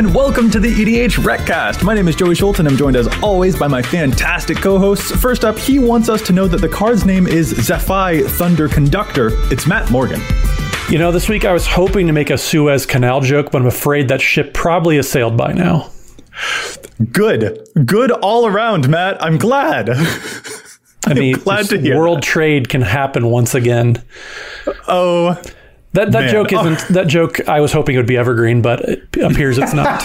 and welcome to the EDH Recast. My name is Joey Schultz, and I'm joined as always by my fantastic co-hosts. First up, he wants us to know that the card's name is Zaffai Thunder Conductor. It's Matt Morgan. You know, this week I was hoping to make a Suez Canal joke, but I'm afraid that ship probably has sailed by now. Good, good all around, Matt. I'm glad. I mean, glad to hear world that. trade can happen once again. Oh, That that Man. joke isn't that joke. I was hoping it would be evergreen, but it appears it's not.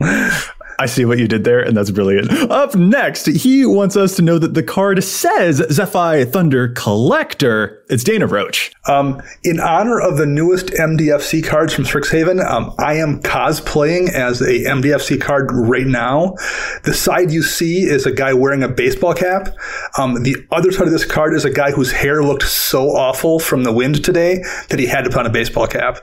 I see what you did there, and that's brilliant. Up next, he wants us to know that the card says Zaffai Thunder Collector. It's Dana Roach. Um, in honor of the newest MDFC cards from Strixhaven, um, I am cosplaying as a MDFC card right now. The side you see is a guy wearing a baseball cap. Um, the other side of this card is a guy whose hair looked so awful from the wind today that he had to put on a baseball cap.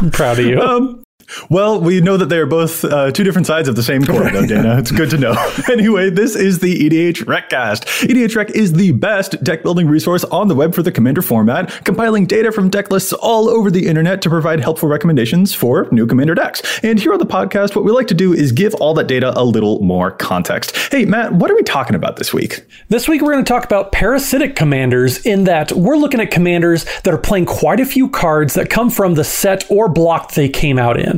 I'm proud of you. Um, well, we know that they are both uh, two different sides of the same coin, though, Dana. It's good to know. anyway, this is the EDH Recast. EDH Rec is the best deck building resource on the web for the Commander format, compiling data from deck lists all over the internet to provide helpful recommendations for new Commander decks. And here on the podcast, what we like to do is give all that data a little more context. Hey, Matt, what are we talking about this week? This week, we're going to talk about parasitic commanders, in that we're looking at commanders that are playing quite a few cards that come from the set or block they came out in.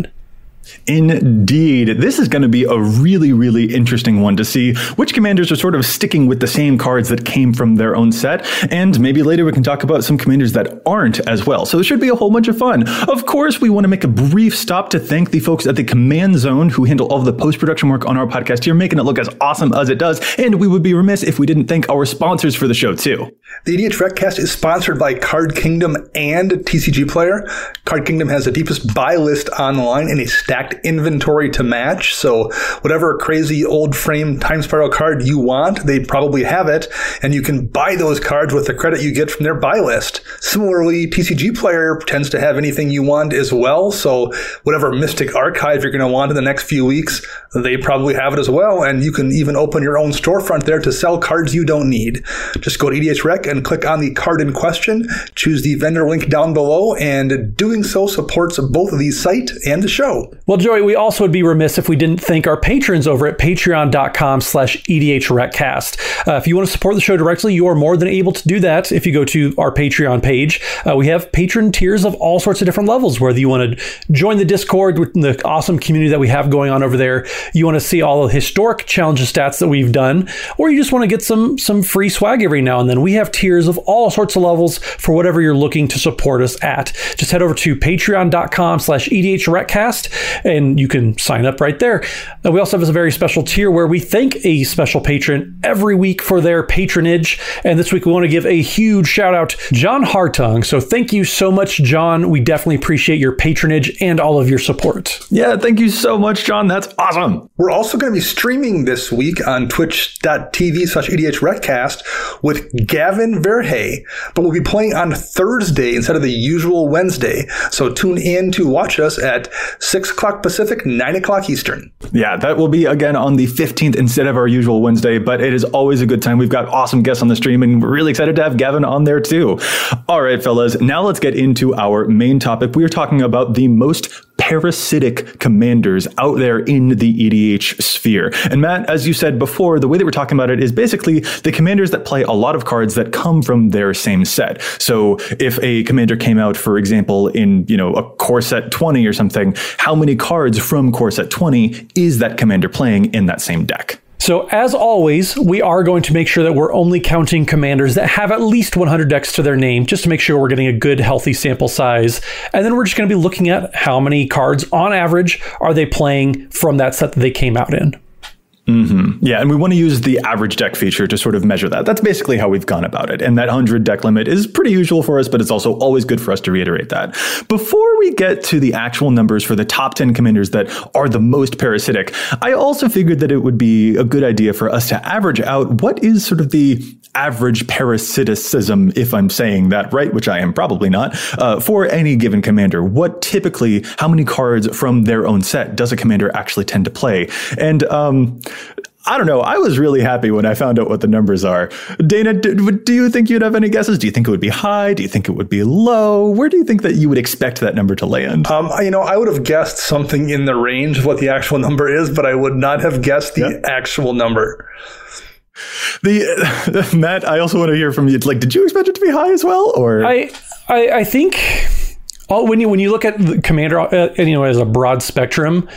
Indeed. This is going to be a really, really interesting one to see which commanders are sort of sticking with the same cards that came from their own set. And maybe later we can talk about some commanders that aren't as well. So it should be a whole bunch of fun. Of course, we want to make a brief stop to thank the folks at the Command Zone who handle all of the post production work on our podcast here, making it look as awesome as it does. And we would be remiss if we didn't thank our sponsors for the show, too. The EDH Recast is sponsored by Card Kingdom and TCG Player. Card Kingdom has the deepest buy list online and a stacked inventory to match. So whatever crazy old frame time spiral card you want, they probably have it, and you can buy those cards with the credit you get from their buy list. Similarly, TCG Player tends to have anything you want as well. So whatever Mystic Archive you're going to want in the next few weeks, they probably have it as well. And you can even open your own storefront there to sell cards you don't need. Just go to EDH Rec and click on the card in question, choose the vendor link down below, and doing so supports both the site and the show. Well, Joey, we also would be remiss if we didn't thank our patrons over at patreon.com slash E edhrecast. Uh, if you want to support the show directly, you are more than able to do that if you go to our Patreon page. Uh, we have patron tiers of all sorts of different levels, whether you want to join the Discord with the awesome community that we have going on over there, you want to see all the historic challenges stats that we've done, or you just want to get some some free swag every now and then. We have tiers of all sorts of levels for whatever you're looking to support us at. Just head over to patreon.com slash E edhrecast and you can sign up right there. Uh, we also have a very special tier where we thank a special patron every week for their patronage. And this week we want to give a huge shout out to John Hartung. So thank you so much, John. We definitely appreciate your patronage and all of your support. Yeah, thank you so much, John. That's awesome. We're also going to be streaming this week on twitch.tv slash EDH Recast with Gavin Verhey, but we'll be playing on Thursday instead of the usual Wednesday. So tune in to watch us at 6 o'clock Pacific, 9 o'clock Eastern. Yeah, that will be again on the 15th instead of our usual Wednesday, but it is always a good time. We've got awesome guests on the stream and we're really excited to have Gavin on there too. All right, fellas, now let's get into our main topic. We are talking about the most parasitic commanders out there in the EDH sphere. And Matt, as you said before, the way that we're talking about it is basically the commanders that play a lot of cards that come from their same set. So if a commander came out, for example, in, you know, a core set 20 or something, how many cards from core set 20 is that commander playing in that same deck? So, as always, we are going to make sure that we're only counting commanders that have at least 100 decks to their name, just to make sure we're getting a good, healthy sample size. And then we're just going to be looking at how many cards on average are they playing from that set that they came out in. Yeah, and we want to use the average deck feature to sort of measure that. That's basically how we've gone about it. And that 100 deck limit is pretty usual for us, but it's also always good for us to reiterate that. Before we get to the actual numbers for the top 10 commanders that are the most parasitic, I also figured that it would be a good idea for us to average out what is sort of the average parasiticism, if I'm saying that right, which I am probably not, uh, for any given commander. What typically, how many cards from their own set does a commander actually tend to play? And um, I don't know. I was really happy when I found out what the numbers are. Dana, do, do, you think you'd have any guesses? Do you think it would be high? Do you think it would be low? Where do you think that you would expect that number to land? Um, you know, I would have guessed something in the range of what the actual number is, but I would not have guessed the yep. actual number. The Matt, I also want to hear from you. Like, did you expect it to be high as well, or I, I, I think, oh, when you when you look at the commander, uh, you know, as a broad spectrum,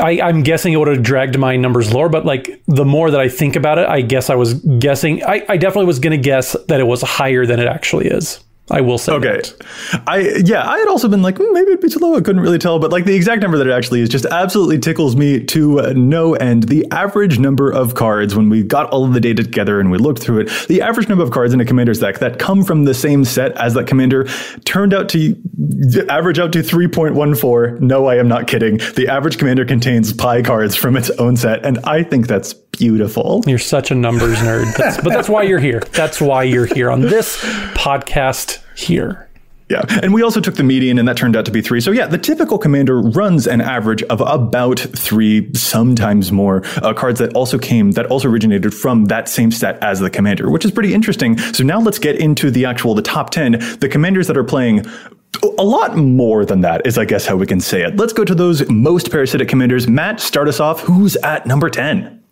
I, I'm guessing it would have dragged my numbers lower, but like the more that I think about it, I guess I was guessing. I, I definitely was going to guess that it was higher than it actually is. I will say. Okay. That. I yeah, I had also been like mm, maybe it'd be too low. I couldn't really tell, but like the exact number that it actually is just absolutely tickles me to uh, no end. The average number of cards when we got all of the data together and we looked through it, the average number of cards in a commander's deck that come from the same set as that commander turned out to average out to 3.14. No, I am not kidding. The average commander contains pi cards from its own set, and I think that's beautiful. You're such a numbers nerd. That's, but that's why you're here. That's why you're here on this podcast here. Yeah. And we also took the median, and that turned out to be three. So, yeah, the typical commander runs an average of about three, sometimes more uh, cards that also came, that also originated from that same set as the commander, which is pretty interesting. So, now let's get into the actual, the top 10, the commanders that are playing a lot more than that is, I guess, how we can say it. Let's go to those most parasitic commanders. Matt, start us off. Who's at number 10?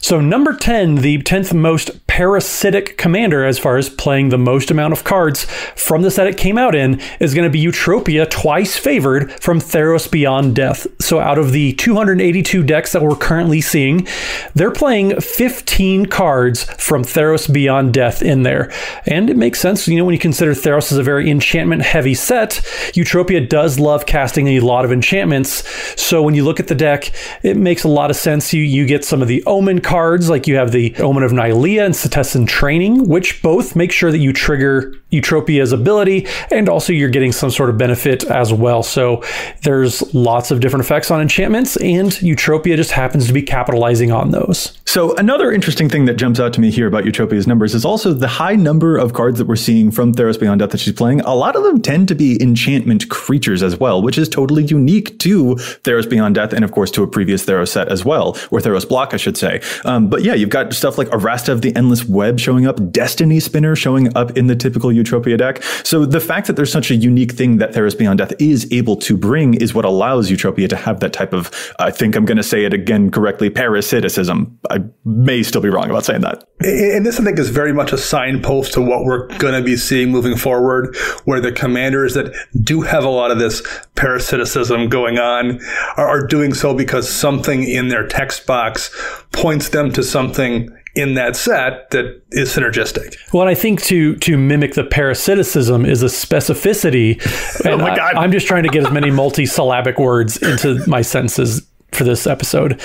So, number 10, the 10th most parasitic commander, as far as playing the most amount of cards from the set it came out in, is going to be Eutropia, twice favored from Theros Beyond Death. So, out of the 282 decks that we're currently seeing, they're playing 15 cards from Theros Beyond Death in there. And it makes sense, you know, when you consider Theros is a very enchantment heavy set, Eutropia does love casting a lot of enchantments. So, when you look at the deck, it makes a lot of sense. You, you get some of the Omen Omen cards, like you have the Omen of Nylea and Setessan Training, which both make sure that you trigger Eutropia's ability, and also you're getting some sort of benefit as well. So there's lots of different effects on enchantments, and Eutropia just happens to be capitalizing on those. So another interesting thing that jumps out to me here about Eutropia's numbers is also the high number of cards that we're seeing from Theros Beyond Death that she's playing. A lot of them tend to be enchantment creatures as well, which is totally unique to Theros Beyond Death, and of course to a previous Theros set as well, or Theros block, I should say. Um, but yeah, you've got stuff like Arasta of the Endless Web showing up, Destiny Spinner showing up in the typical Eutropia deck. So the fact that there's such a unique thing that Theros Beyond Death is able to bring is what allows Eutropia to have that type of, I think I'm going to say it again correctly, parasiticism. I may still be wrong about saying that. And this, I think, is very much a signpost to what we're going to be seeing moving forward, where the commanders that do have a lot of this parasiticism going on are doing so because something in their text box points them to something in that set that is synergistic. Well, I think to to mimic the parasiticism is a specificity. oh my God. I, I'm just trying to get as many multi-syllabic words into my sentences for this episode.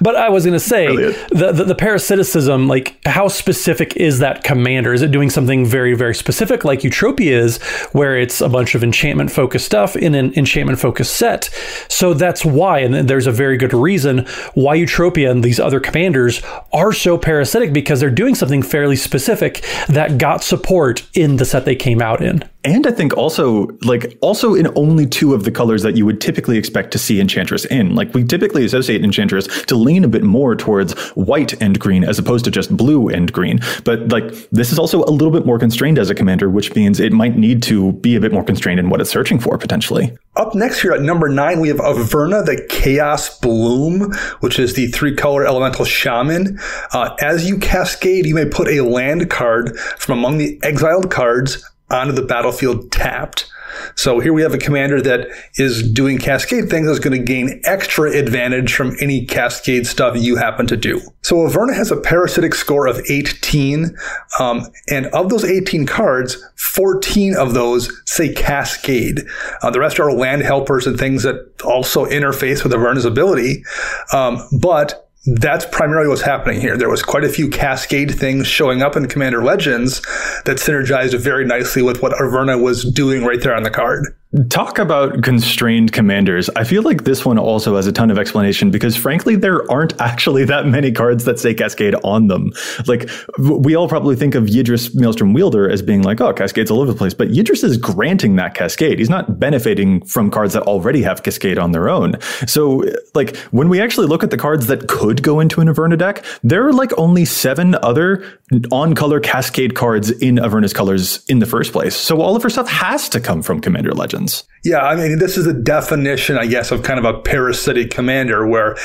But I was going to say the, the, the parasiticism, like how specific is that commander? Is it doing something very very specific like Eutropia is, where it's a bunch of enchantment focused stuff in an enchantment focused set? So that's why, and there's a very good reason why Eutropia and these other commanders are so parasitic because they're doing something fairly specific that got support in the set they came out in and I think also like also in only two of the colors that you would typically expect to see Enchantress in. Like we typically associate Enchantress to lean a bit more towards white and green as opposed to just blue and green. But like this is also a little bit more constrained as a commander, which means it might need to be a bit more constrained in what it's searching for potentially. Up next here at number nine, we have Averna, the Chaos Bloom, which is the three color elemental shaman. Uh, as you cascade, you may put a land card from among the exiled cards onto the battlefield tapped. So here we have a commander that is doing cascade things that's going to gain extra advantage from any cascade stuff you happen to do. So Averna has a parasitic score of 18, um, and of those 18 cards, 14 of those say cascade. Uh, the rest are land helpers and things that also interface with Averna's ability, um, but that's primarily what's happening here. There was quite a few cascade things showing up in Commander Legends that synergized very nicely with what Averna was doing right there on the card. Talk about constrained commanders. I feel like this one also has a ton of explanation because, frankly, there aren't actually that many cards that say Cascade on them. Like, we all probably think of Yidris Maelstrom Wielder as being like, oh, Cascade's all over the place. But Yidris is granting that Cascade. He's not benefiting from cards that already have Cascade on their own. So, like, when we actually look at the cards that could go into an Averna deck, there are like only seven other on color Cascade cards in Averna's colors in the first place. So, all of her stuff has to come from Commander Legends. Yeah, I mean, this is a definition, I guess, of kind of a parasitic commander where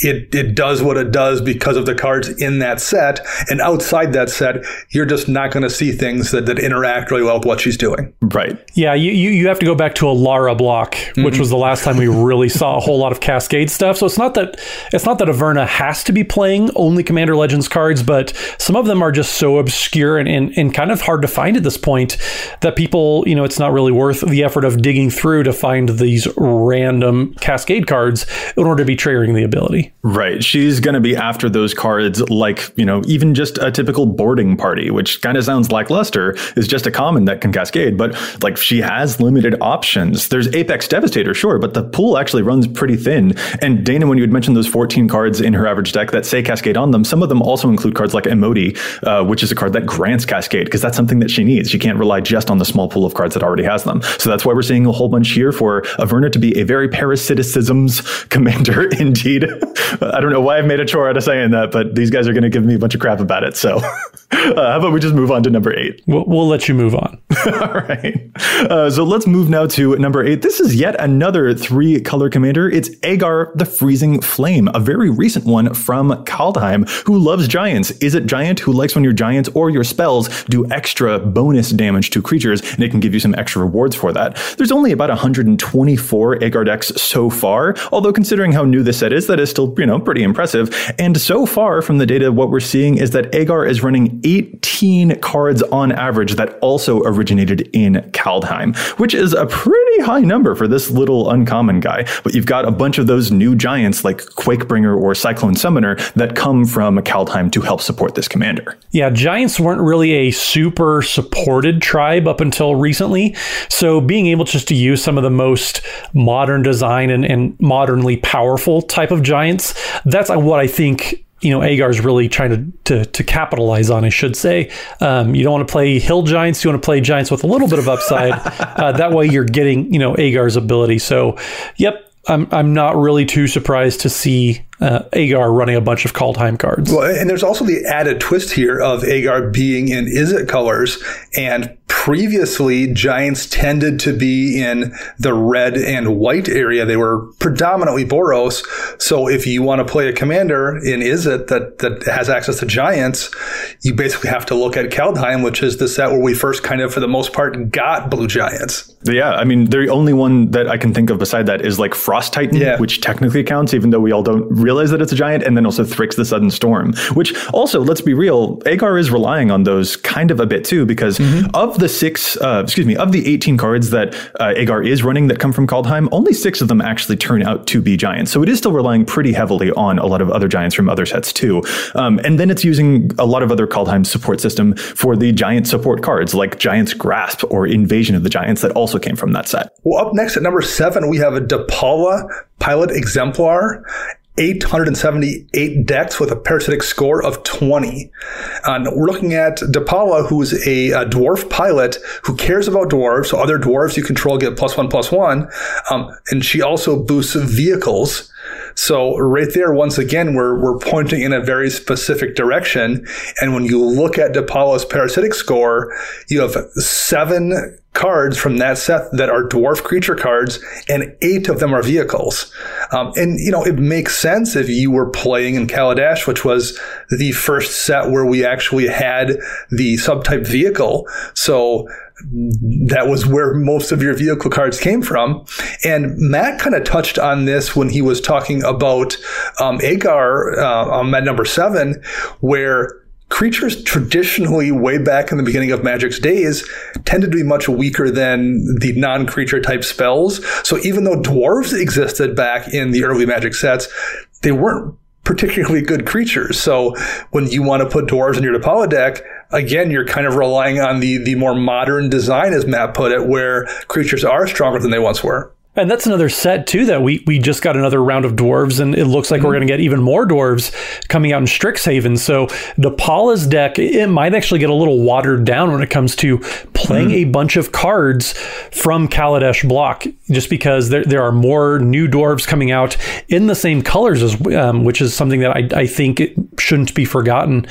it, it does what it does because of the cards in that set. And outside that set, you're just not going to see things that, that interact really well with what she's doing. Right. Yeah, you, you, you have to go back to Alara block, mm-hmm. which was the last time we really saw a whole lot of Cascade stuff. So it's not that it's not that Averna has to be playing only Commander Legends cards, but some of them are just so obscure and, and, and kind of hard to find at this point that people, you know, it's not really worth the effort of digging through to find these random Cascade cards in order to be triggering the ability. Right. She's going to be after those cards like, you know, even just a typical boarding party, which kind of sounds lackluster, is just a common that can cascade. But like she has limited options. There's Apex Devastator, sure, but the pool actually runs pretty thin. And Dana, when you had mentioned those 14 cards in her average deck that say cascade on them, some of them also include cards like Imoti, uh, which is a card that grants cascade because that's something that she needs. She can't rely just on the small pool of cards that already has them. So that's why we're seeing a whole bunch here for Averna to be a very parasiticisms commander indeed. I don't know why I've made a chore out of saying that, but these guys are going to give me a bunch of crap about it. So, uh, how about we just move on to number eight? We'll, we'll let you move on. All right. Uh, so let's move now to number eight. This is yet another three color commander. It's Aegar the Freezing Flame, a very recent one from Kaldheim, who loves giants. Is it giant who likes when your giants or your spells do extra bonus damage to creatures, and it can give you some extra rewards for that. There's only about 124 Aegar decks so far, although considering how new this set is, that is still you know, pretty impressive. And so far from the data, what we're seeing is that Aegar is running 18 cards on average that also originated in Kaldheim, which is a pretty high number for this little uncommon guy. But you've got a bunch of those new giants like Quakebringer or Cyclone Summoner that come from Kaldheim to help support this commander. Yeah, giants weren't really a super supported tribe up until recently. So being able just to use some of the most modern design and, and modernly powerful type of giants that's what I think you know Aegar is really trying to, to, to capitalize on. I should say. Um, you don't want to play hill giants. You want to play giants with a little bit of upside. uh, that way, you're getting you know Aegar's ability. So, yep. I'm I'm not really too surprised to see uh, Aegar running a bunch of Kaldheim cards. Well, and there's also the added twist here of Aegar being in Izzet colors and previously giants tended to be in the red and white area. They were predominantly Boros. So if you want to play a commander in Izzet that, that has access to giants, you basically have to look at Kaldheim, which is the set where we first kind of, for the most part, got blue giants. Yeah. I mean, the only one that I can think of beside that is like Frost Titan, yeah. which technically counts, even though we all don't realize that it's a giant. And then also Thryx the Sudden Storm, which also, let's be real, Aegar is relying on those kind of a bit too, because mm-hmm. of the six, uh, excuse me, of the 18 cards that uh, Aegar is running that come from Kaldheim, only six of them actually turn out to be giants. So it is still relying pretty heavily on a lot of other giants from other sets too. Um, and then it's using a lot of other Kaldheim support system for the giant support cards like Giant's Grasp or Invasion of the Giants that also came from that set. Well, up next at number seven, we have a Depala Pilot Exemplar. 878 decks with a parasitic score of 20. And we're looking at Depala, who's a, a, dwarf pilot who cares about dwarves. So other dwarves you control get plus one, plus one. Um, and she also boosts vehicles. So right there, once again, we're, we're pointing in a very specific direction. And when you look at Depala's parasitic score, you have seven cards from that set that are dwarf creature cards, and eight of them are vehicles. Um, and you know, it makes sense if you were playing in Kaladesh, which was the first set where we actually had the subtype vehicle. So that was where most of your vehicle cards came from. And Matt kind of touched on this when he was talking about um, Aegar uh, on Med number seven, where creatures traditionally, way back in the beginning of Magic's days, tended to be much weaker than the non creature type spells. So even though dwarves existed back in the early Magic sets, they weren't particularly good creatures. So when you want to put dwarves in your Depala deck, again, you're kind of relying on the the more modern design, as Matt put it, where creatures are stronger than they once were. And that's another set too that we we just got another round of dwarves, and it looks like mm-hmm. we're going to get even more dwarves coming out in Strixhaven. So Depala's deck it might actually get a little watered down when it comes to playing mm-hmm. a bunch of cards from Kaladesh block, just because there there are more new dwarves coming out in the same colors as um, which is something that I, I think shouldn't be forgotten.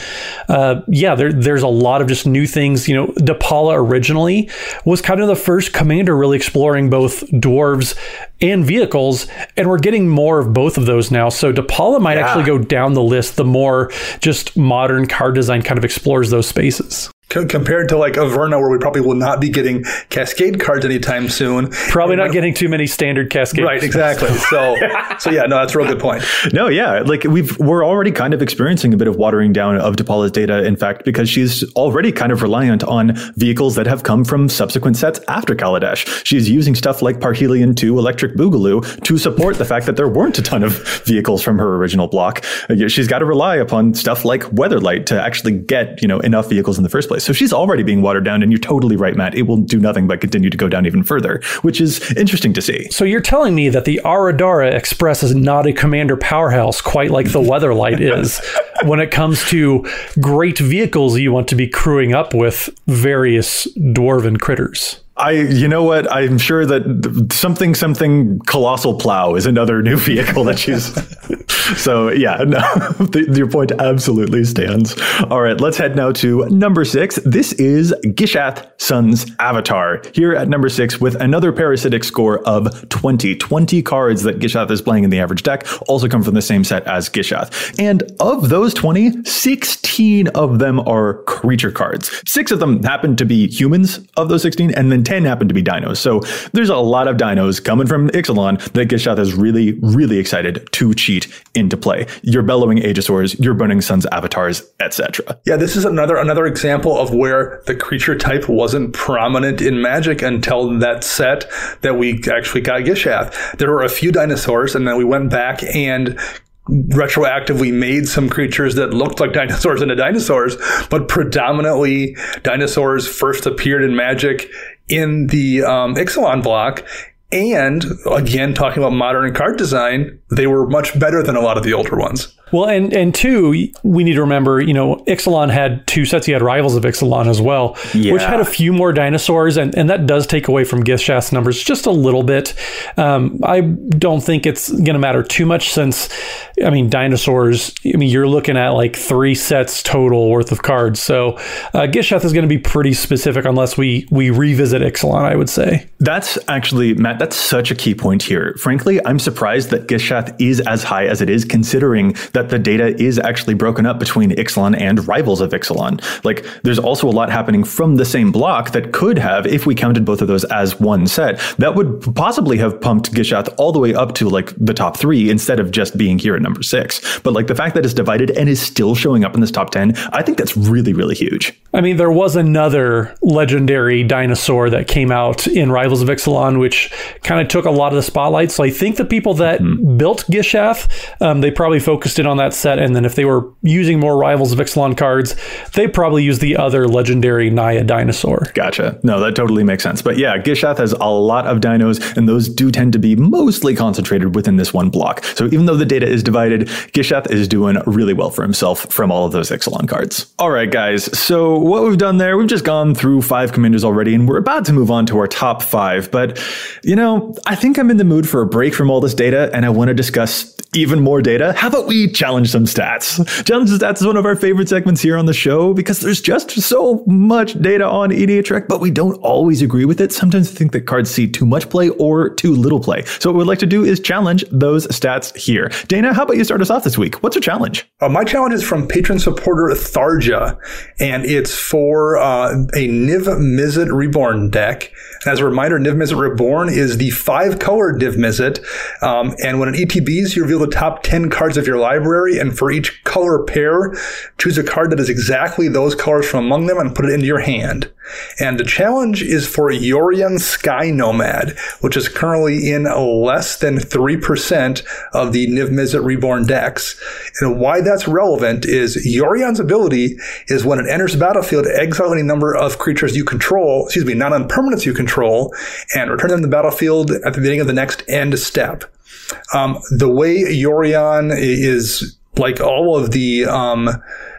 Uh, yeah, there there's a lot of just new things. You know, Depala originally was kind of the first commander really exploring both dwarves and vehicles, and we're getting more of both of those now. So Depala might yeah. actually go down the list the more just modern car design kind of explores those spaces compared to like Averna, where we probably will not be getting Cascade cards anytime soon. Probably not getting too many standard Cascade. Right, exactly. So, so yeah, no, that's a real good point. No, yeah, like we've we're already kind of experiencing a bit of watering down of Depala's data. In fact, because she's already kind of reliant on vehicles that have come from subsequent sets after Kaladesh. She's using stuff like Parhelion 2 Electric Boogaloo to support the fact that there weren't a ton of vehicles from her original block. She's got to rely upon stuff like Weatherlight to actually get you know enough vehicles in the first place. So she's already being watered down, and you're totally right, Matt. It will do nothing but continue to go down even further, which is interesting to see. So you're telling me that the Aradara Express is not a commander powerhouse quite like the Weatherlight is when it comes to great vehicles you want to be crewing up with various dwarven critters. I, you know what? I'm sure that something, something colossal plow is another new vehicle that she's. so yeah, no, the, your point absolutely stands. All right, let's head now to number six. This is Gishath Sun's Avatar here at number six with another parasitic score of 20. 20 cards that Gishath is playing in the average deck also come from the same set as Gishath. And of those 20, 16 of them are creature cards. Six of them happen to be humans of those 16, and then 10 happen to be dinos. So there's a lot of dinos coming from Ixalan that Gishath is really, really excited to cheat into play. Your bellowing Aegisaurs, your burning suns avatars, etc. Yeah, this is another another example of where the creature type wasn't prominent in Magic until that set that we actually got Gishath. There were a few dinosaurs, and then we went back and retroactively made some creatures that looked like dinosaurs into dinosaurs, but predominantly dinosaurs first appeared in Magic in the um, Ixalan block. And again, talking about modern card design, they were much better than a lot of the older ones. Well, and and two, we need to remember, you know, Ixalan had two sets. He had Rivals of Ixalan as well, yeah. which had a few more dinosaurs, and, and that does take away from Gishath's numbers just a little bit. Um, I don't think it's going to matter too much since, I mean, dinosaurs. I mean, you're looking at like three sets total worth of cards, so uh, Gishath is going to be pretty specific unless we we revisit Ixalan. I would say that's actually Matt. That's such a key point here. Frankly, I'm surprised that Gishath is as high as it is, considering that that the data is actually broken up between Ixalan and rivals of Ixalan. Like, there's also a lot happening from the same block that could have, if we counted both of those as one set, that would possibly have pumped Gishath all the way up to like the top three instead of just being here at number six. But like the fact that it's divided and is still showing up in this top 10, I think that's really, really huge. I mean, there was another legendary dinosaur that came out in Rivals of Ixalan, which kind of took a lot of the spotlight. So I think the people that mm-hmm. built Gishath, um, they probably focused in on that set. And then if they were using more Rivals of Ixalan cards, they probably use the other legendary Naya dinosaur. Gotcha. No, that totally makes sense. But yeah, Gishath has a lot of dinos, and those do tend to be mostly concentrated within this one block. So even though the data is divided, Gishath is doing really well for himself from all of those Ixalan cards. All right, guys. So what we've done there, we've just gone through five commanders already, and we're about to move on to our top five. But, you know, I think I'm in the mood for a break from all this data, and I want to discuss even more data. How about we challenge some stats. Challenge stats is one of our favorite segments here on the show because there's just so much data on EDH but we don't always agree with it. Sometimes we think that cards see too much play or too little play. So what we'd like to do is challenge those stats here. Dana, how about you start us off this week? What's your challenge? Uh, my challenge is from patron supporter Tharja, and it's for uh, a Niv Mizzet Reborn deck. And as a reminder, Niv Mizzet Reborn is the five color Niv Mizzet, um, and when an ETBs, you reveal the top 10 cards of your library, and for each color pair, choose a card that is exactly those colors from among them and put it into your hand. And the challenge is for Yorion Sky Nomad, which is currently in less than 3% of the Niv Mizzet Reborn decks. And why that's relevant is Yorion's ability is when it enters the battlefield, exile any number of creatures you control, excuse me, not on permanents you control, and return them to the battlefield at the beginning of the next end step. Um, the way Yorion is like all of the um,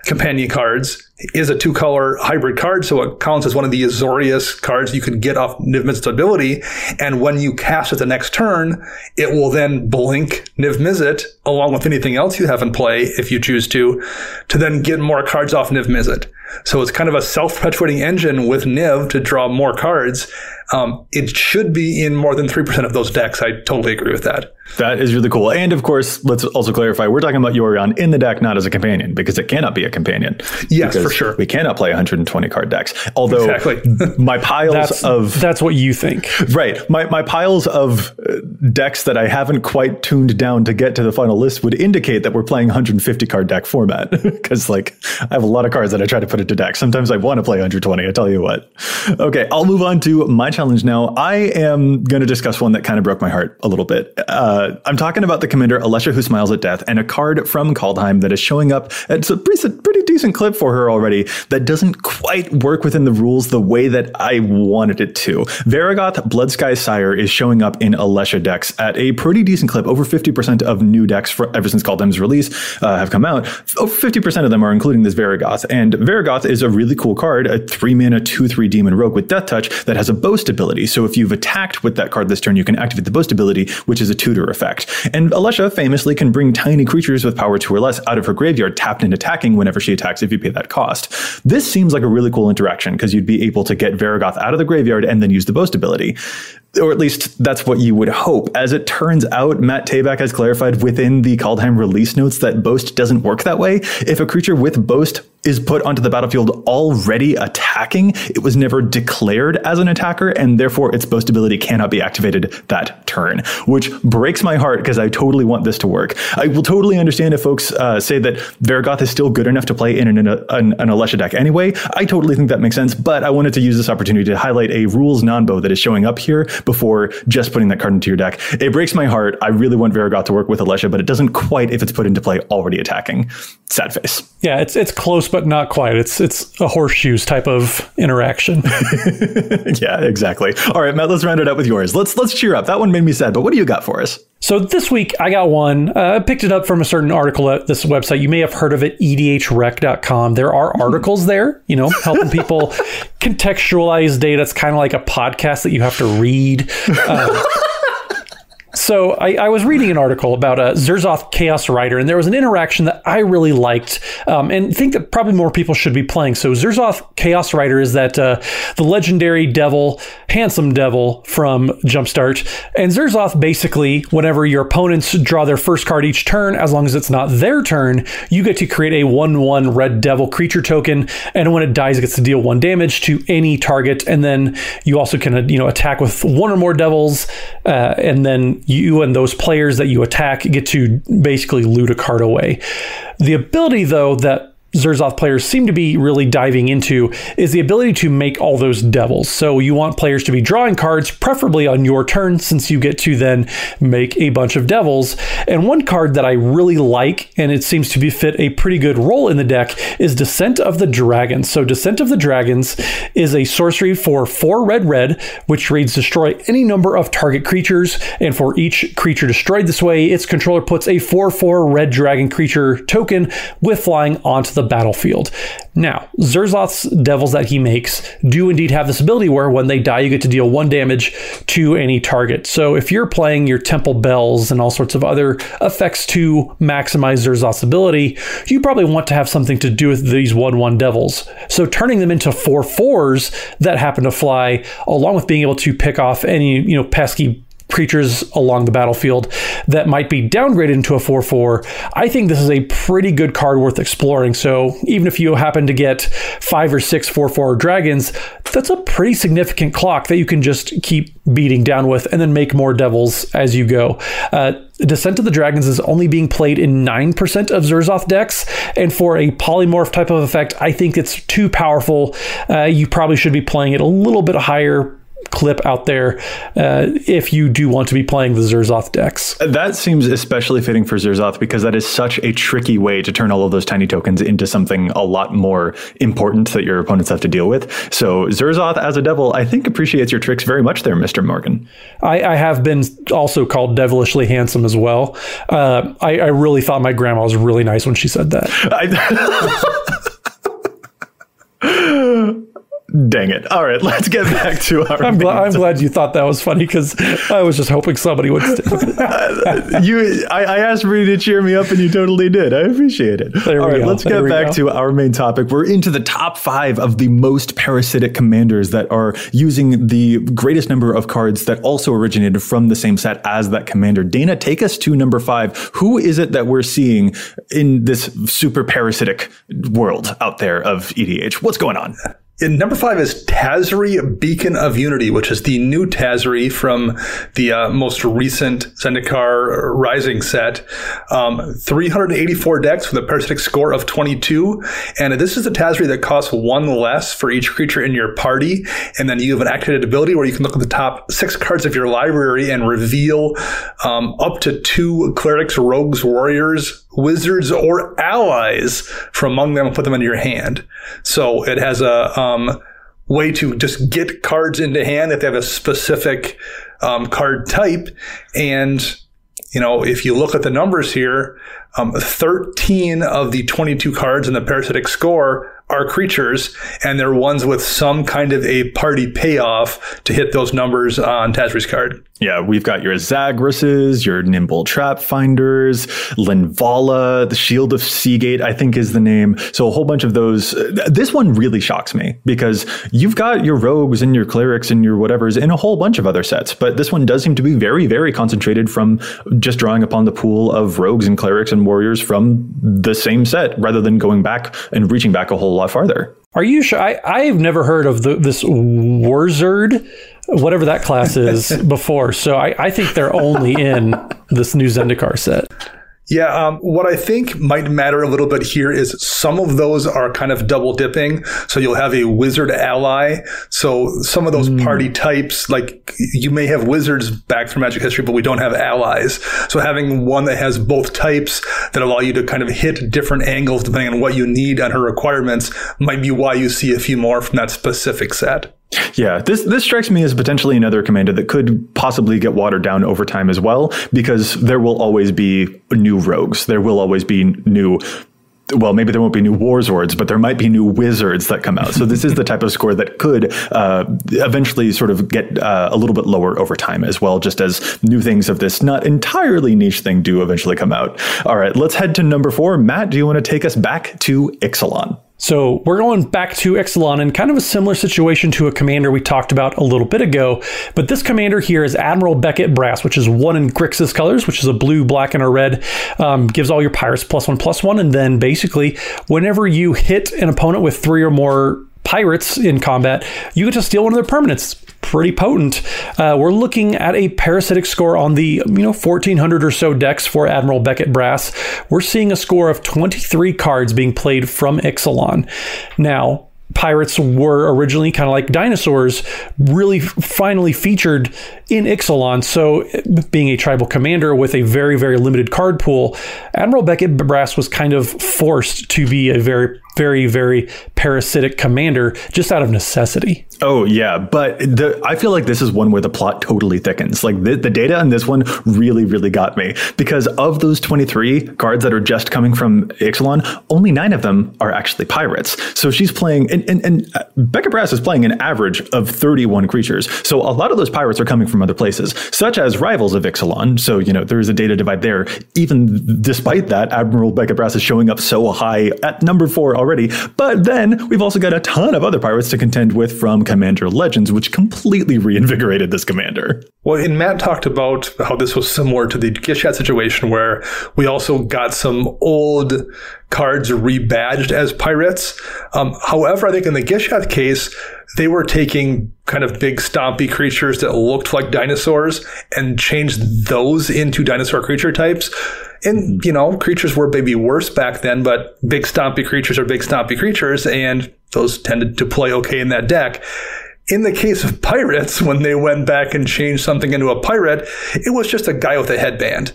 companion cards is a two color hybrid card, so it counts as one of the Azorius cards you can get off Niv Mizzet's ability. And when you cast it the next turn, it will then blink Niv Mizzet along with anything else you have in play, if you choose to, to then get more cards off Niv Mizzet. So it's kind of a self perpetuating engine with Niv to draw more cards. Um, it should be in more than 3% of those decks. I totally agree with that. That is really cool. And of course, let's also clarify we're talking about Yorion in the deck, not as a companion, because it cannot be a companion. Yes, for sure. We cannot play 120 card decks. Although exactly. my piles that's, of. That's what you think. Right. My, my piles of uh, decks that I haven't quite tuned down to get to the final list would indicate that we're playing 150 card deck format. Because, like, I have a lot of cards that I try to put into deck. Sometimes I want to play 120, I tell you what. Okay, I'll move on to my challenge now. I am going to discuss one that kind of broke my heart a little bit. Uh, I'm talking about the commander Alesha who smiles at death and a card from Kaldheim that is showing up. It's a pretty, pretty decent clip for her already that doesn't quite work within the rules the way that I wanted it to. Varragoth Bloodsky Sire is showing up in Alesha decks at a pretty decent clip. Over 50% of new decks for, ever since Kaldheim's release uh, have come out. Over 50% of them are including this Varragoth. And Varragoth is a really cool card, a three mana, two, three demon rogue with Death Touch that has a boast ability. So if you've attacked with that card this turn, you can activate the boast ability, which is a tutor effect. And Alesha famously can bring tiny creatures with power two or less out of her graveyard tapped and attacking whenever she attacks if you pay that cost. This seems like a really cool interaction because you'd be able to get Varragoth out of the graveyard and then use the boast ability or at least that's what you would hope. As it turns out, Matt Tabak has clarified within the Kaldheim release notes that Boast doesn't work that way. If a creature with Boast is put onto the battlefield already attacking, it was never declared as an attacker, and therefore its boast ability cannot be activated that turn, which breaks my heart because I totally want this to work. I will totally understand if folks uh, say that Varragoth is still good enough to play in an, an, an, Alesha deck anyway. I totally think that makes sense, but I wanted to use this opportunity to highlight a rules non-bo that is showing up here before just putting that card into your deck. It breaks my heart. I really want Varragoth to work with Alesha, but it doesn't quite if it's put into play already attacking. Sad face. Yeah, it's it's close but not quite. It's it's a horseshoes type of interaction. yeah, exactly. All right, Matt, let's round it up with yours. Let's let's cheer up. That one made me sad, but what do you got for us? So this week I got one. Uh, I picked it up from a certain article at this website. You may have heard of it, edhrec.com. There are articles there, you know, helping people contextualize data. It's kind of like a podcast that you have to read. Uh, so I, I, was reading an article about a Zurzoth Chaos Rider, and there was an interaction that I really liked, um, and think that probably more people should be playing. So Zurzoth Chaos Rider is that uh, the legendary devil, handsome devil from Jumpstart, and Zurzoth basically, whenever your opponents draw their first card each turn, as long as it's not their turn, you get to create a one-one red devil creature token, and when it dies, it gets to deal one damage to any target, and then you also can you know attack with one or more devils, uh, and then you and those players that you attack get to basically loot a card away. The ability, though, that Zurzoth players seem to be really diving into is the ability to make all those devils. So you want players to be drawing cards, preferably on your turn, since you get to then make a bunch of devils. And one card that I really like, and it seems to be fit a pretty good role in the deck, is Descent of the Dragons. So Descent of the Dragons is a sorcery for four red red, which reads destroy any number of target creatures, and for each creature destroyed this way, its controller puts a 4-4 red dragon creature token with flying onto the the battlefield. Now, Zurzoth's devils that he makes do indeed have this ability where when they die, you get to deal one damage to any target. So if you're playing your Temple Bells and all sorts of other effects to maximize Zurzoth's ability, you probably want to have something to do with these 1 1 devils. So turning them into 4 4s that happen to fly, along with being able to pick off any, you know, pesky creatures along the battlefield that might be downgraded into a 4 4. I think this is a pretty good card worth exploring. So even if you happen to get five or six 4 4 dragons, that's a pretty significant clock that you can just keep beating down with and then make more devils as you go. Uh, Descent of the Dragons is only being played in 9% of Zurzoth decks. And for a polymorph type of effect, I think it's too powerful. Uh, you probably should be playing it a little bit higher clip out there uh, if you do want to be playing the Zurzoth decks. That seems especially fitting for Zurzoth because that is such a tricky way to turn all of those tiny tokens into something a lot more important that your opponents have to deal with. So Zurzoth as a devil, I think appreciates your tricks very much there, Mr. Morgan. I, I have been also called devilishly handsome as well. Uh, I, I, really thought my grandma was really nice when she said that. I- Dang it. All right, let's get back to our. I'm, glad, I'm glad you thought that was funny because I was just hoping somebody would. Uh, you, I, I, asked for you to cheer me up, and you totally did. I appreciate it. There All right, go. let's there get back go. to our main topic. We're into the top five of the most parasitic commanders that are using the greatest number of cards that also originated from the same set as that commander. Dana, take us to number five. Who is it that we're seeing in this super parasitic world out there of EDH? What's going on? And number five is Tazri Beacon of Unity, which is the new Tazri from the uh, most recent Zendikar Rising set. Um, 384 decks with a parasitic score of 22. And this is the Tazri that costs one less for each creature in your party. And then you have an activated ability where you can look at the top six cards of your library and reveal um, up to two clerics, rogues, warriors, wizards, or allies from among them and put them into your hand. So it has a um, way to just get cards into hand if they have a specific um, card type. And, you know, if you look at the numbers here, um, 13 of the 22 cards in the parasitic score are creatures, and they're ones with some kind of a party payoff to hit those numbers on Tazri's card. Yeah, we've got your Zagreses, your Nimble Trap Finders, Linvala, the Shield of Sea Gate, I think is the name. So a whole bunch of those. This one really shocks me because you've got your rogues and your clerics and your whatevers in a whole bunch of other sets, but this one does seem to be very, very concentrated from just drawing upon the pool of rogues and clerics and warriors from the same set rather than going back and reaching back a whole lot farther. Are you sure? I, I've never heard of the, this Wurzard, whatever that class is, before. So I, I think they're only in this new Zendikar set. Yeah, um, what I think might matter a little bit here is some of those are kind of double dipping. So you'll have a wizard ally. So some of those mm. party types, like you may have wizards back from Magic history, but we don't have allies. So having one that has both types that allow you to kind of hit different angles depending on what you need on her requirements might be why you see a few more from that specific set. Yeah, this this strikes me as potentially another commander that could possibly get watered down over time as well, because there will always be new rogues. There will always be new well, maybe there won't be new Warzords, but there might be new wizards that come out. So this is the type of score that could uh, eventually sort of get uh, a little bit lower over time as well, just as new things of this not entirely niche thing do eventually come out. All right, let's head to number four. Matt, do you want to take us back to Ixalan? So we're going back to Ixalan in kind of a similar situation to a commander we talked about a little bit ago. But this commander here is Admiral Beckett Brass, which is one in Grixis colors, which is a blue, black, and a red. Um, gives all your pirates plus one, plus one. And then basically, whenever you hit an opponent with three or more pirates in combat, you get to steal one of their permanents pretty potent. Uh, we're looking at a parasitic score on the you know 1400 or so decks for Admiral Beckett Brass. We're seeing a score of 23 cards being played from Ixalan. Now, pirates were originally kind of like dinosaurs, really finally featured in Ixalan. So, being a tribal commander with a very, very limited card pool, Admiral Beckett Brass was kind of forced to be a very very, very parasitic commander just out of necessity. Oh yeah, but the, I feel like this is one where the plot totally thickens. Like the, the data on this one really, really got me because of those 23 cards that are just coming from Ixalan, only nine of them are actually pirates. So she's playing, and, and, and uh, Beckett Brass is playing an average of 31 creatures. So a lot of those pirates are coming from other places, such as rivals of Ixalan. So, you know, there is a data divide there. Even despite that, Admiral Beckett Brass is showing up so high at number four already. But then we've also got a ton of other pirates to contend with from Commander Legends, which completely reinvigorated this commander. Well, and Matt talked about how this was similar to the Gishath situation where we also got some old cards rebadged as pirates. Um, however, I think in the Gishath case, they were taking kind of big stompy creatures that looked like dinosaurs and changed those into dinosaur creature types. And, mm-hmm. you know, creatures were maybe worse back then, but big stompy creatures are big stompy creatures, and those tended to play okay in that deck. In the case of pirates, when they went back and changed something into a pirate, it was just a guy with a headband.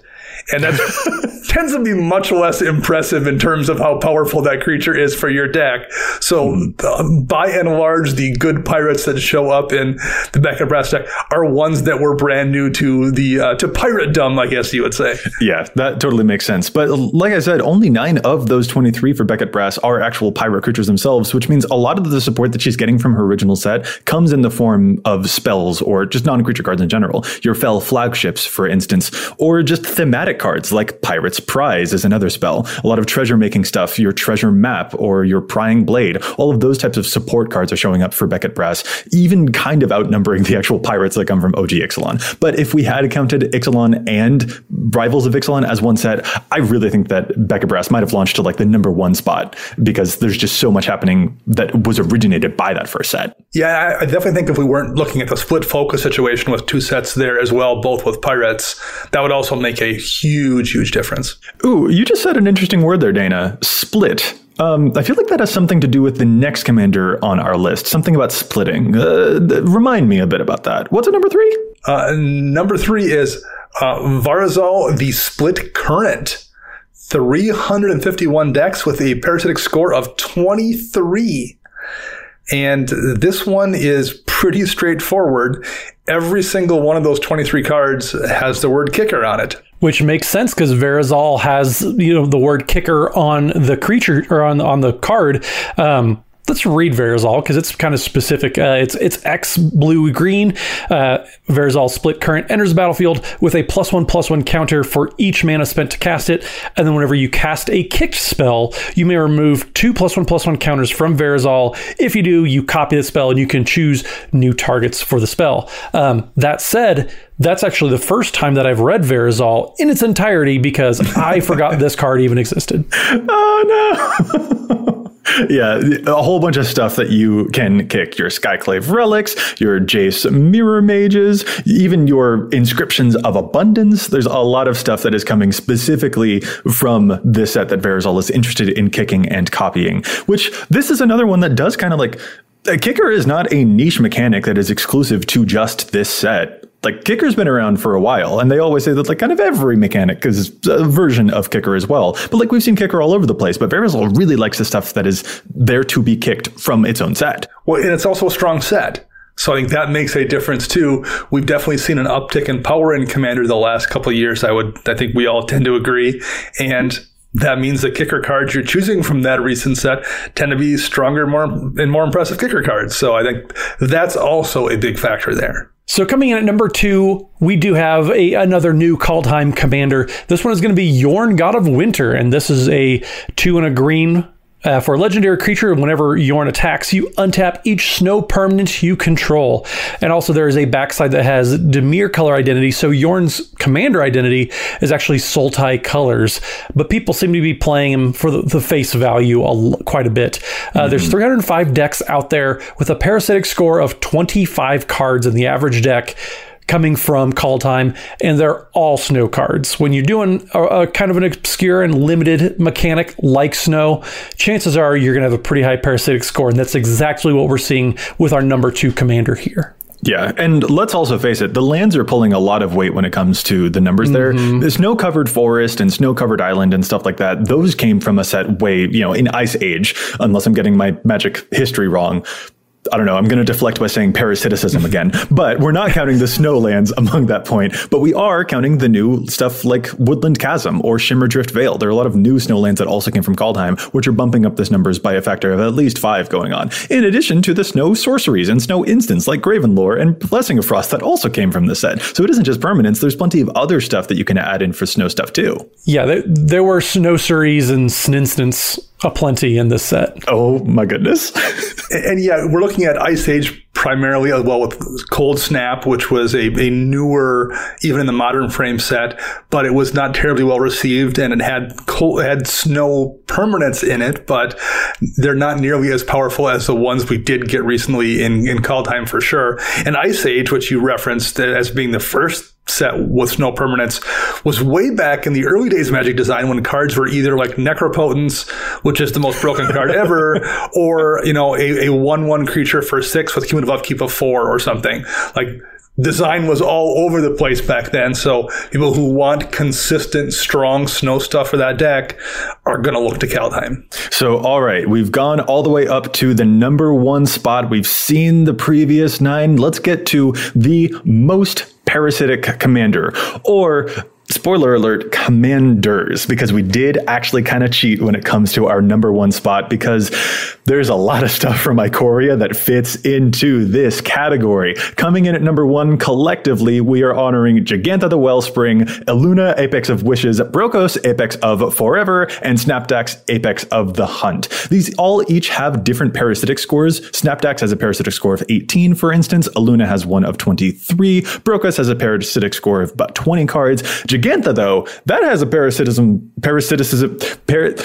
And that tends to be much less impressive in terms of how powerful that creature is for your deck. So, uh, by and large, the good pirates that show up in the Beckett Brass deck are ones that were brand new to the uh, to pirate dumb, I guess you would say. Yeah, that totally makes sense. But like I said, only nine of those 23 for Beckett Brass are actual pirate creatures themselves, which means a lot of the support that she's getting from her original set comes in the form of spells or just non creature cards in general. Your fell flagships, for instance, or just thematic cards like Pirate's Prize is another spell. A lot of treasure making stuff, your treasure map or your prying blade, all of those types of support cards are showing up for Beckett Brass, even kind of outnumbering the actual pirates that come from OG Ixalan. But if we had counted Ixalan and Rivals of Ixalan as one set, I really think that Beckett Brass might have launched to like the number one spot because there's just so much happening that was originated by that first set. Yeah, I definitely think if we weren't looking at the split focus situation with two sets there as well, both with pirates, that would also make a huge, huge difference. Ooh, you just said an interesting word there, Dana. Split. Um, I feel like that has something to do with the next commander on our list. Something about splitting. Uh, remind me a bit about that. What's at number three? Uh, number three is uh, Verazol, the Split Current. 351 decks with a parasitic score of 23. And this one is pretty straightforward. Every single one of those 23 cards has the word kicker on it. Which makes sense because Verazol has you know the word kicker on the creature or on on the card. Um, let's read Verazol because it's kind of specific. Uh, it's it's X blue green. Uh, Verazol split current enters the battlefield with a plus one plus one counter for each mana spent to cast it, and then whenever you cast a kicked spell, you may remove two plus one plus one counters from Verazol. If you do, you copy the spell and you can choose new targets for the spell. Um, that said, that's actually the first time that I've read Verazol in its entirety because I forgot this card even existed. Oh no. yeah, a whole bunch of stuff that you can kick your Skyclave relics, your Jace mirror mages, even your inscriptions of abundance. There's a lot of stuff that is coming specifically from this set that Verazol is interested in kicking and copying, which this is another one that does kind of like a kicker is not a niche mechanic that is exclusive to just this set like kicker's been around for a while and they always say that like kind of every mechanic is a version of kicker as well but like we've seen kicker all over the place but Verazol really likes the stuff that is there to be kicked from its own set well and it's also a strong set so I think that makes a difference too. We've definitely seen an uptick in power in Commander the last couple of years. I would, I think we all tend to agree. And that means the kicker cards you're choosing from that recent set tend to be stronger, more and more impressive kicker cards. So I think that's also a big factor there. So coming in at number two, we do have a, another new Kaldheim commander. This one is going to be Jorn, God of Winter, and this is a two and a green uh, for a legendary creature, whenever Jorn attacks, you untap each snow permanent you control. And also, there is a backside that has Dimir color identity. So, Jorn's commander identity is actually Sultai colors. But people seem to be playing him for the, the face value a, quite a bit. Uh, mm-hmm. There's 305 decks out there with a parasitic score of 25 cards in the average deck coming from Kaldheim, and they're all snow cards. When you're doing a, a, kind of an obscure and limited mechanic like snow, chances are you're going to have a pretty high parasitic score, and that's exactly what we're seeing with our number two commander here. Yeah, and let's also face it, the lands are pulling a lot of weight when it comes to the numbers mm-hmm. there. The snow covered forest and snow covered island and stuff like that, those came from a set way, you know, in Ice Age, unless I'm getting my magic history wrong. I don't know, I'm going to deflect by saying parasiticism again, but we're not counting the snowlands among that point, but we are counting the new stuff like Woodland Chasm or Shimmerdrift Vale. There are a lot of new snowlands that also came from Kaldheim, which are bumping up this numbers by a factor of at least five going on, in addition to the snow sorceries and snow instants like Graven Lore and Blessing of Frost that also came from the set. So it isn't just permanents, there's plenty of other stuff that you can add in for snow stuff too. Yeah, there, there were snow sorceries and snow instants aplenty in this set. Oh my goodness. and, yeah, we're looking at Ice Age primarily as well with Coldsnap, which was a, a newer, even in the modern frame set, but it was not terribly well received and it had cold, had snow permanents in it, but they're not nearly as powerful as the ones we did get recently in, in Kaldheim for sure. And Ice Age, which you referenced as being the first set with snow permanents was way back in the early days of Magic Design when cards were either like Necropotence, which is the most broken card ever, or you know a, a one one creature for six with cumulative upkeep of four or something like. Design was all over the place back then, so people who want consistent, strong snow stuff for that deck are going to look to Kaldheim. So, all right, we've gone all the way up to the number one spot. We've seen the previous nine. Let's get to the most parasitic commander or spoiler alert commanders because we did actually kind of cheat when it comes to our number one spot because there's a lot of stuff from Ikoria that fits into this category. Coming in at number one collectively, we are honoring Jegantha the Wellspring, Illuna Apex of Wishes, Brokkos Apex of Forever, and Snapdax Apex of the Hunt. These all each have different parasitic scores. Snapdax has a parasitic score of 18, for instance. Illuna has one of 23. Brokkos has a parasitic score of about 20 cards. Jegantha, though, that has a parasitism, parasiticism, par-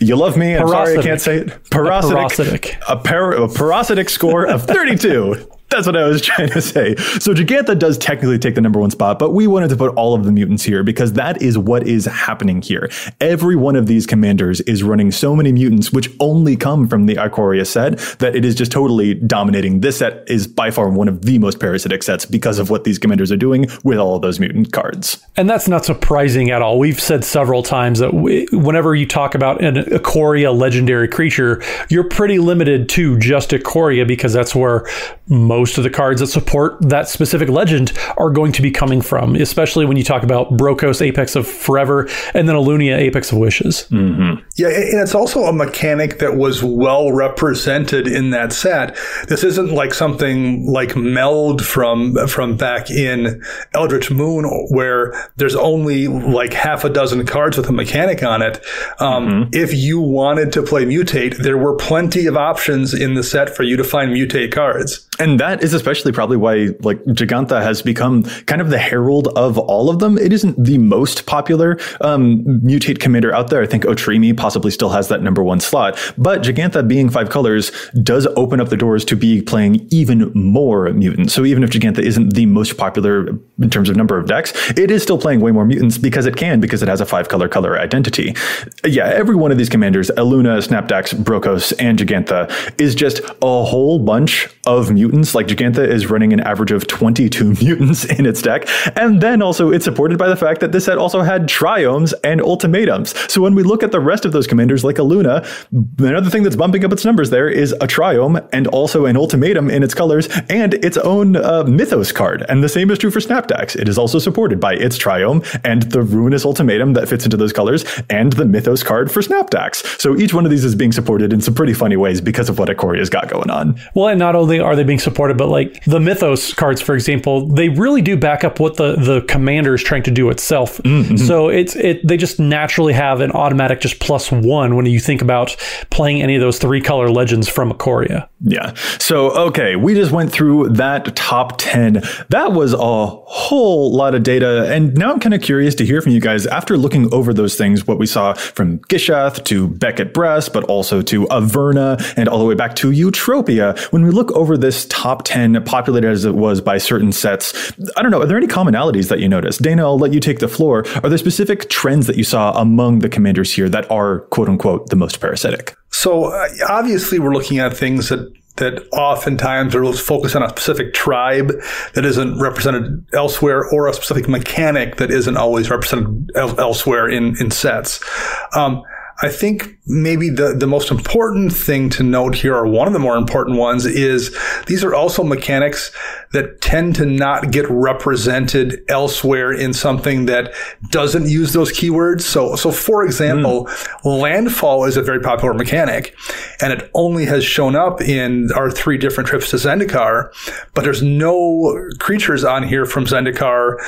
you love me. I'm sorry I can't say it. Parasitic. A, par- a parasitic score of 32. That's what I was trying to say. So Jegantha does technically take the number one spot, but we wanted to put all of the mutants here because that is what is happening here. Every one of these commanders is running so many mutants, which only come from the Ikoria set, that it is just totally dominating. This set is by far one of the most parasitic sets because of what these commanders are doing with all of those mutant cards. And that's not surprising at all. We've said several times that we, whenever you talk about an Ikoria legendary creature, you're pretty limited to just Ikoria because that's where most most of the cards that support that specific legend are going to be coming from, especially when you talk about Brokkos Apex of Forever and then Illuna Apex of Wishes. Mm-hmm. Yeah, and it's also a mechanic that was well represented in that set. This isn't like something like Meld from from back in Eldritch Moon, where there's only like half a dozen cards with a mechanic on it. Um, mm-hmm. If you wanted to play Mutate, there were plenty of options in the set for you to find Mutate cards. And that is especially probably why like Jegantha has become kind of the herald of all of them. It isn't the most popular um, mutate commander out there. I think Otrimi possibly still has that number one slot, but Jegantha being five colors does open up the doors to be playing even more mutants. So even if Jegantha isn't the most popular in terms of number of decks, it is still playing way more mutants because it can, because it has a five color color identity. Yeah, every one of these commanders, Illuna, Snapdax, Brokkos, and Jegantha is just a whole bunch of mutants. Like Jegantha is running an average of 22 mutants in its deck. And then also it's supported by the fact that this set also had triomes and ultimatums. So when we look at the rest of those commanders like Illuna, another thing that's bumping up its numbers there is a triome and also an ultimatum in its colors and its own uh, mythos card. And the same is true for Snapdax. It is also supported by its triome and the ruinous ultimatum that fits into those colors and the mythos card for Snapdax. So each one of these is being supported in some pretty funny ways because of what Ikoria's got going on. Well, and not only are they being but like the Mythos cards, for example, they really do back up what the the commander is trying to do itself. Mm-hmm. So it's it they just naturally have an automatic just plus one when you think about playing any of those three color legends from Ikoria. Yeah. So okay, we just went through that top ten. That was a whole lot of data, and now I'm kind of curious to hear from you guys after looking over those things. What we saw from Gishath to Beckett Brass, but also to Averna, and all the way back to Eutropia. When we look over this top 10 populated as it was by certain sets. I don't know. Are there any commonalities that you noticed? Dana, I'll let you take the floor. Are there specific trends that you saw among the commanders here that are quote unquote the most parasitic? So uh, obviously we're looking at things that that oftentimes are focused on a specific tribe that isn't represented elsewhere or a specific mechanic that isn't always represented elsewhere in, in sets. Um, I think maybe the, the most important thing to note here, or one of the more important ones, is these are also mechanics that tend to not get represented elsewhere in something that doesn't use those keywords. So, so for example, mm. landfall is a very popular mechanic, and it only has shown up in our three different trips to Zendikar, but there's no creatures on here from Zendikar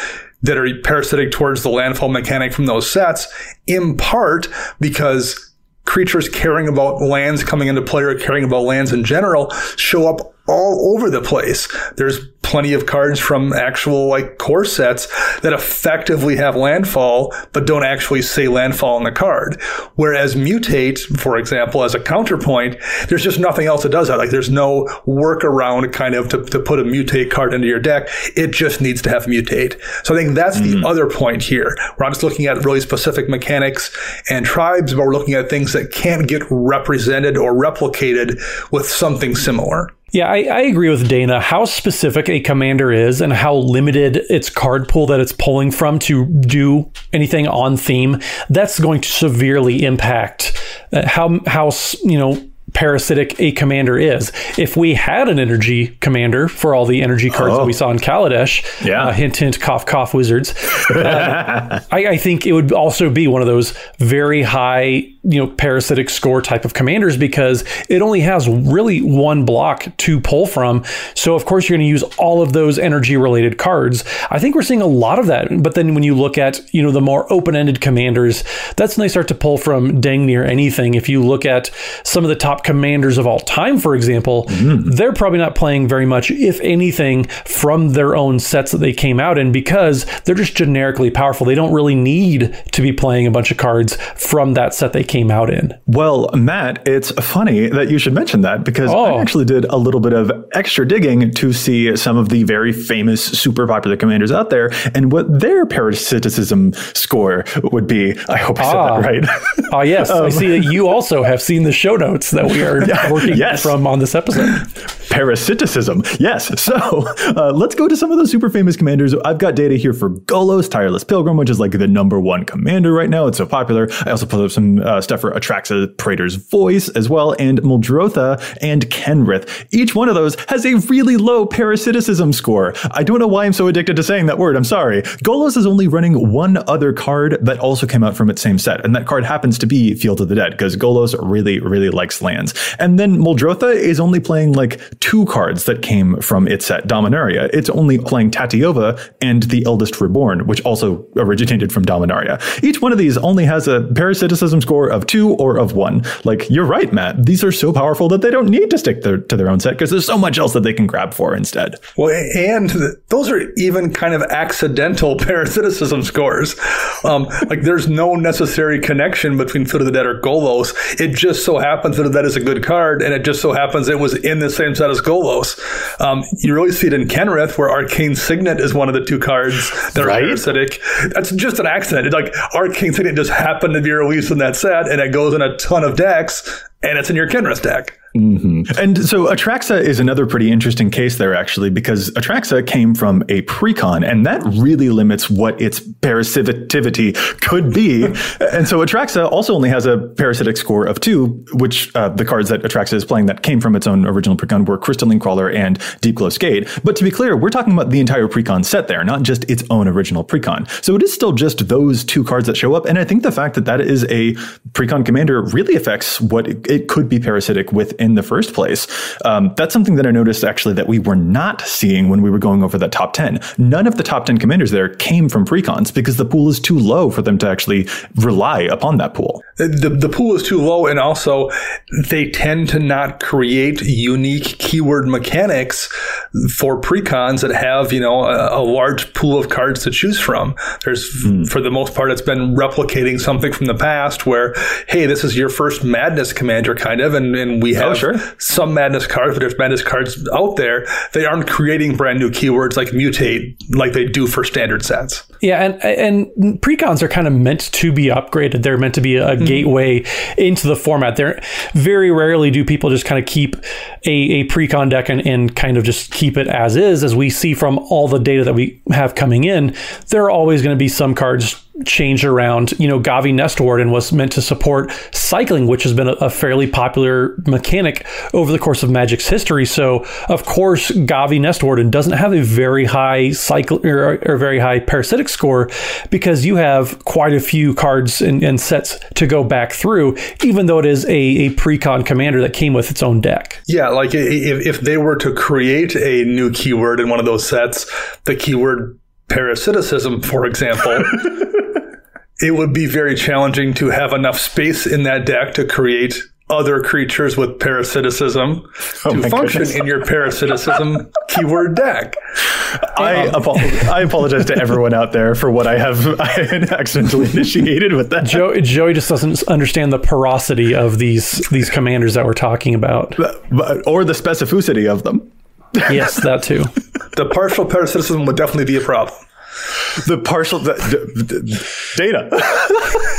that are parasitic towards the landfall mechanic from those sets, in part because creatures caring about lands coming into play or caring about lands in general show up all over the place. There's plenty of cards from actual like core sets that effectively have landfall but don't actually say landfall on the card. Whereas mutate, for example, as a counterpoint, there's just nothing else that does that. Like there's no workaround kind of to, to put a mutate card into your deck. It just needs to have mutate. So I think that's mm-hmm. the other point here. We're not just looking at really specific mechanics and tribes, but we're looking at things that can't get represented or replicated with something similar. Yeah, I, I, agree with Dana. How specific a commander is and how limited its card pool that it's pulling from to do anything on theme, that's going to severely impact uh, how how you know parasitic a commander is. If we had an energy commander for all the energy cards oh. that we oh. saw in Kaladesh, yeah. Uh, hint, hint, cough, cough, wizards, uh, I, I, think it would also be one of those very high, you know, parasitic score type of commanders because it only has really one block to pull from. So of course you're going to use all of those energy related cards. I think we're seeing a lot of that. But then when you look at, you know, the more open ended commanders, that's when they start to pull from dang near anything. If you look at some of the top commanders of all time, for example, mm. they're probably not playing very much, if anything, from their own sets that they came out in because they're just generically powerful. They don't really need to be playing a bunch of cards from that set they came out in. Well, Matt, it's funny that you should mention that because oh. I actually did a little bit of extra digging to see some of the very famous, super popular commanders out there and what their parasiticism score would be. I hope I said ah. that right. Ah, yes. um, I see that you also have seen the show notes that we are working yes. from on this episode. Parasiticism. Yes. So uh, let's go to some of those super famous commanders. I've got data here for Golos, Tireless Pilgrim, which is like the number one commander right now. It's so popular. I also put up some uh, stuff for Atraxa, Praetor's Voice as well, and Muldrotha and Kenrith. Each one of those has a really low parasiticism score. I don't know why I'm so addicted to saying that word. I'm sorry. Golos is only running one other card that also came out from its same set, and that card happens to be Field of the Dead because Golos really, really likes And then Muldrotha is only playing like two cards that came from its set, Dominaria. It's only playing Tatyova and the Eldest Reborn, which also originated from Dominaria. Each one of these only has a parasiticism score of two or of one. Like, you're right, Matt. These are so powerful that they don't need to stick their, to their own set because there's so much else that they can grab for instead. Well, and those are even kind of accidental parasiticism scores. Um, like, there's no necessary connection between Foot of the Dead or Golos. It just so happens that that is a good card, and it just so happens it was in the same set as Golos. Um, you really see it in Kenrith, where Arcane Signet is one of the two cards that right? are parasitic. That's just an accident. It's like Arcane Signet just happened to be released in that set, and it goes in a ton of decks, and it's in your Kenrith deck. Mm-hmm. And so Atraxa is another pretty interesting case there, actually, because Atraxa came from a precon, and that really limits what its parasitivity could be. and so Atraxa also only has a parasitic score of two, which uh, the cards that Atraxa is playing that came from its own original precon were Crystalline Crawler and Deepglow Skate. But to be clear, we're talking about the entire precon set there, not just its own original precon. So it is still just those two cards that show up. And I think the fact that that is a precon commander really affects what it, it could be parasitic with in the first place. Um, that's something that I noticed actually that we were not seeing when we were going over that top 10. None of the top 10 commanders there came from precons because the pool is too low for them to actually rely upon that pool. The, the pool is too low, and also they tend to not create unique keyword mechanics for precons that have, you know, a, a large pool of cards to choose from. There's, mm. for the most part, it's been replicating something from the past where, hey, this is your first madness commander, kind of, and, and we oh, have oh, sure. some madness cards, but there's madness cards out there. They aren't creating brand new keywords like mutate like they do for standard sets. Yeah, and and precons are kind of meant to be upgraded. They're meant to be a mm-hmm. gateway into the format. They're very rarely do people just kind of keep a, a precon deck and, and kind of just keep it as is, as we see from all the data that we have coming in. There are always going to be some cards changed around. You know, Gavi Nestwarden was meant to support cycling, which has been a, a, fairly popular mechanic over the course of Magic's history. So, of course, Gavi Nestwarden doesn't have a very high cycle or, or very high parasitic score because you have quite a few cards and, and, sets to go back through, even though it is a, a precon commander that came with its own deck. Yeah, like if, if they were to create a new keyword in one of those sets, the keyword parasiticism, for example. it would be very challenging to have enough space in that deck to create other creatures with parasiticism Oh to function goodness. in your parasiticism keyword deck. I, um, apo- I apologize to everyone out there for what I have I accidentally initiated with that. Joe, Joey just doesn't understand the porosity of these these commanders that we're talking about. But- or the specificity of them. Yes, that too. The partial parasitism would definitely be a problem. The partial the, the- the- data.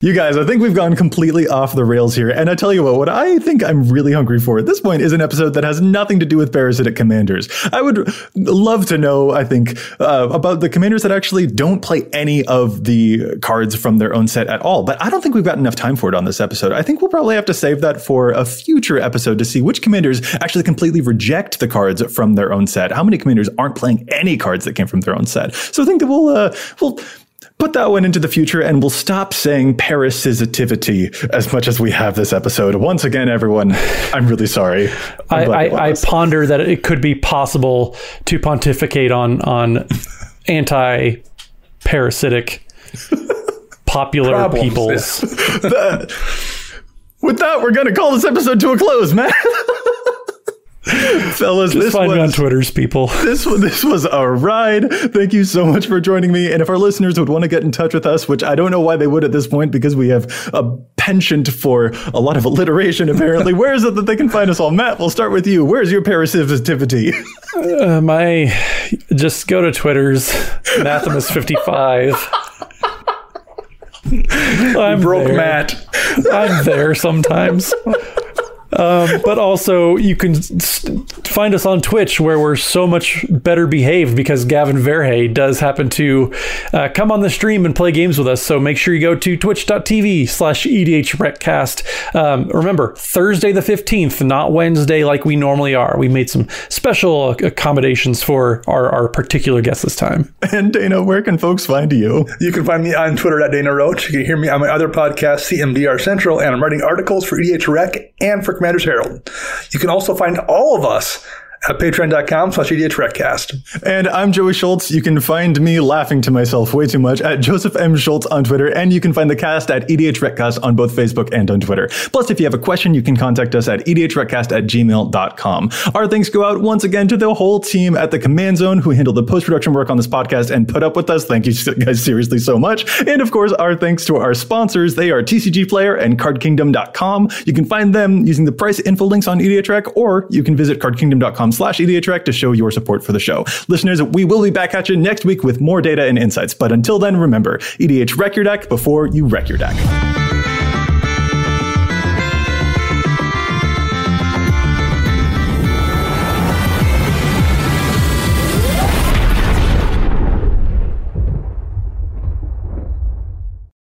You guys, I think we've gone completely off the rails here. And I tell you what, what I think I'm really hungry for at this point is an episode that has nothing to do with parasitic commanders. I would love to know, I think, uh, about the commanders that actually don't play any of the cards from their own set at all. But I don't think we've got enough time for it on this episode. I think we'll probably have to save that for a future episode to see which commanders actually completely reject the cards from their own set. How many commanders aren't playing any cards that came from their own set? So I think that we'll, uh, we'll, put that one into the future and we'll stop saying parasitivity as much as we have this episode. Once again, everyone, I'm really sorry. I'm I, I, I ponder that it could be possible to pontificate on on anti parasitic popular Problems, peoples. With that, we're going to call this episode to a close, man. Fellas, Just this find me on Twitter's people. this, was- this was a ride. Thank you so much for joining me. And if our listeners would want to get in touch with us, which I don't know why they would at this point because we have a penchant for a lot of alliteration, apparently, where is it that they can find us all? Matt, we'll start with you. Where's your parasitivity? Uh, my just go to Twitter's Anathemus fifty five. I'm Broke there. Matt. I'm there sometimes. Um, but also, you can s- find us on Twitch where we're so much better behaved because Gavin Verhey does happen to uh, come on the stream and play games with us. So make sure you go to twitch.tv slash E EDHRECast. Um, remember, Thursday the 15th, not Wednesday like we normally are. We made some special accommodations for our, our particular guest this time. and Dana, where can folks find you? You can find me on Twitter at Dana Roach. You can hear me on my other podcast, CMDR Central, and I'm writing articles for EDH Rec and for Commander's Herald. You can also find all of us at patreon.com slash And I'm Joey Schultz. You can find me laughing to myself way too much at Joseph M. Schultz on Twitter, and you can find the cast at EDH on both Facebook and on Twitter. Plus, if you have a question, you can contact us at E at gmail.com. Our thanks go out once again to the whole team at the Command Zone who handled the post-production work on this podcast and put up with us. Thank you guys seriously so much. And of course, our thanks to our sponsors. They are TCG Player and CardKingdom.com. You can find them using the price info links on EDH Rec, or you can visit CardKingdom.com slash EDH Rec to show your support for the show. Listeners, we will be back at you next week with more data and insights. But until then, remember, EDH wreck your deck before you wreck your deck.